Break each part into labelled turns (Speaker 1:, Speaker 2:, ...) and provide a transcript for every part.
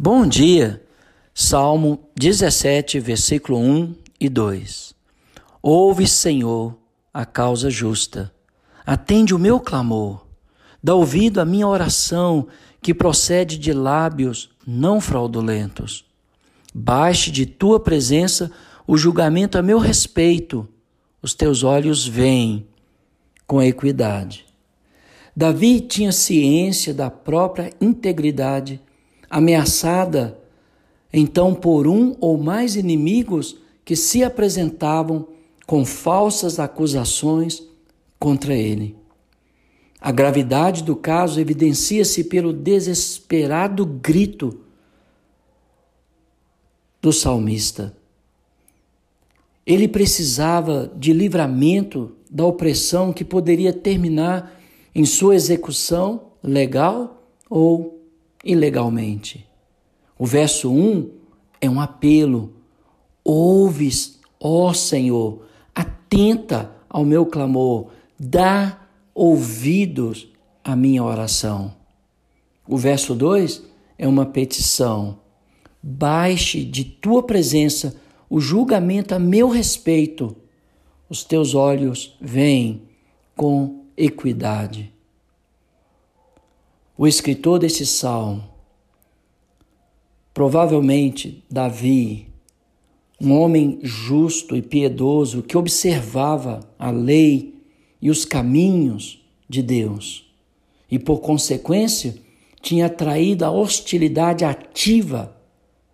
Speaker 1: Bom dia, Salmo 17, versículo 1 e 2. Ouve, Senhor, a causa justa, atende o meu clamor, dá ouvido à minha oração que procede de lábios não fraudulentos. Baixe de tua presença o julgamento a meu respeito, os teus olhos veem com equidade. Davi tinha ciência da própria integridade ameaçada então por um ou mais inimigos que se apresentavam com falsas acusações contra ele. A gravidade do caso evidencia-se pelo desesperado grito do salmista. Ele precisava de livramento da opressão que poderia terminar em sua execução legal ou ilegalmente. O verso 1 é um apelo. Ouves, ó Senhor, atenta ao meu clamor, dá ouvidos à minha oração. O verso 2 é uma petição. Baixe de tua presença o julgamento a meu respeito. Os teus olhos veem com equidade o escritor desse salmo, provavelmente Davi, um homem justo e piedoso que observava a lei e os caminhos de Deus e, por consequência, tinha atraído a hostilidade ativa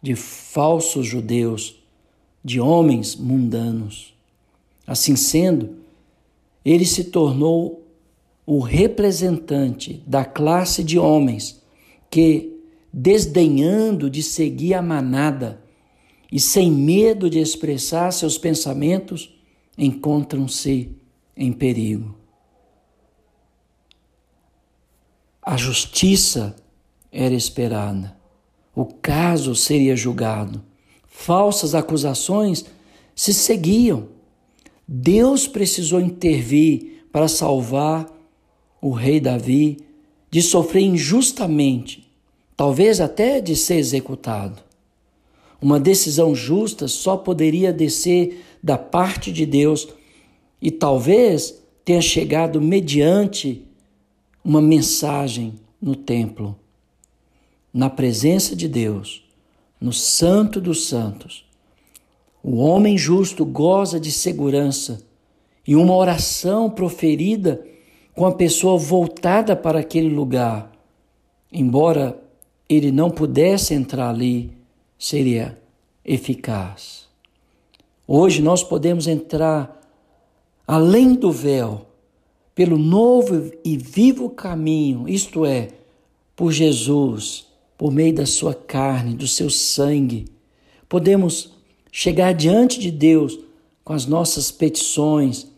Speaker 1: de falsos judeus, de homens mundanos. Assim sendo, ele se tornou o representante da classe de homens que, desdenhando de seguir a manada e sem medo de expressar seus pensamentos, encontram-se em perigo. A justiça era esperada, o caso seria julgado, falsas acusações se seguiam. Deus precisou intervir para salvar o rei Davi de sofrer injustamente, talvez até de ser executado. Uma decisão justa só poderia descer da parte de Deus e talvez tenha chegado mediante uma mensagem no templo, na presença de Deus, no Santo dos Santos. O homem justo goza de segurança e uma oração proferida com a pessoa voltada para aquele lugar, embora ele não pudesse entrar ali, seria eficaz. Hoje nós podemos entrar além do véu, pelo novo e vivo caminho, isto é, por Jesus, por meio da sua carne, do seu sangue. Podemos chegar diante de Deus com as nossas petições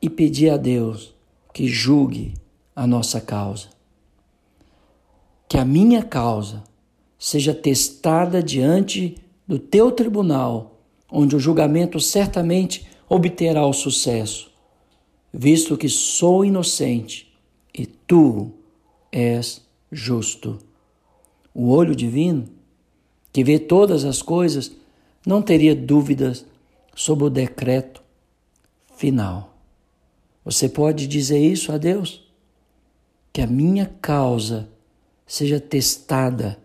Speaker 1: e pedir a Deus que julgue a nossa causa. Que a minha causa seja testada diante do teu tribunal, onde o julgamento certamente obterá o sucesso, visto que sou inocente e tu és justo. O olho divino, que vê todas as coisas, não teria dúvidas sobre o decreto final. Você pode dizer isso a Deus? Que a minha causa seja testada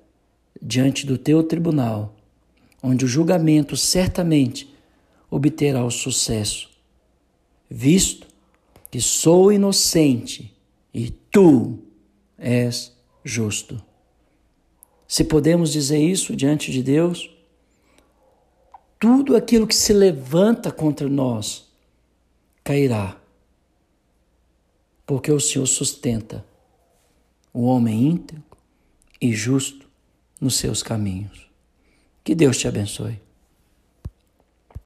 Speaker 1: diante do teu tribunal, onde o julgamento certamente obterá o sucesso, visto que sou inocente e tu és justo. Se podemos dizer isso diante de Deus, tudo aquilo que se levanta contra nós cairá porque o Senhor sustenta o homem íntegro e justo nos seus caminhos. Que Deus te abençoe.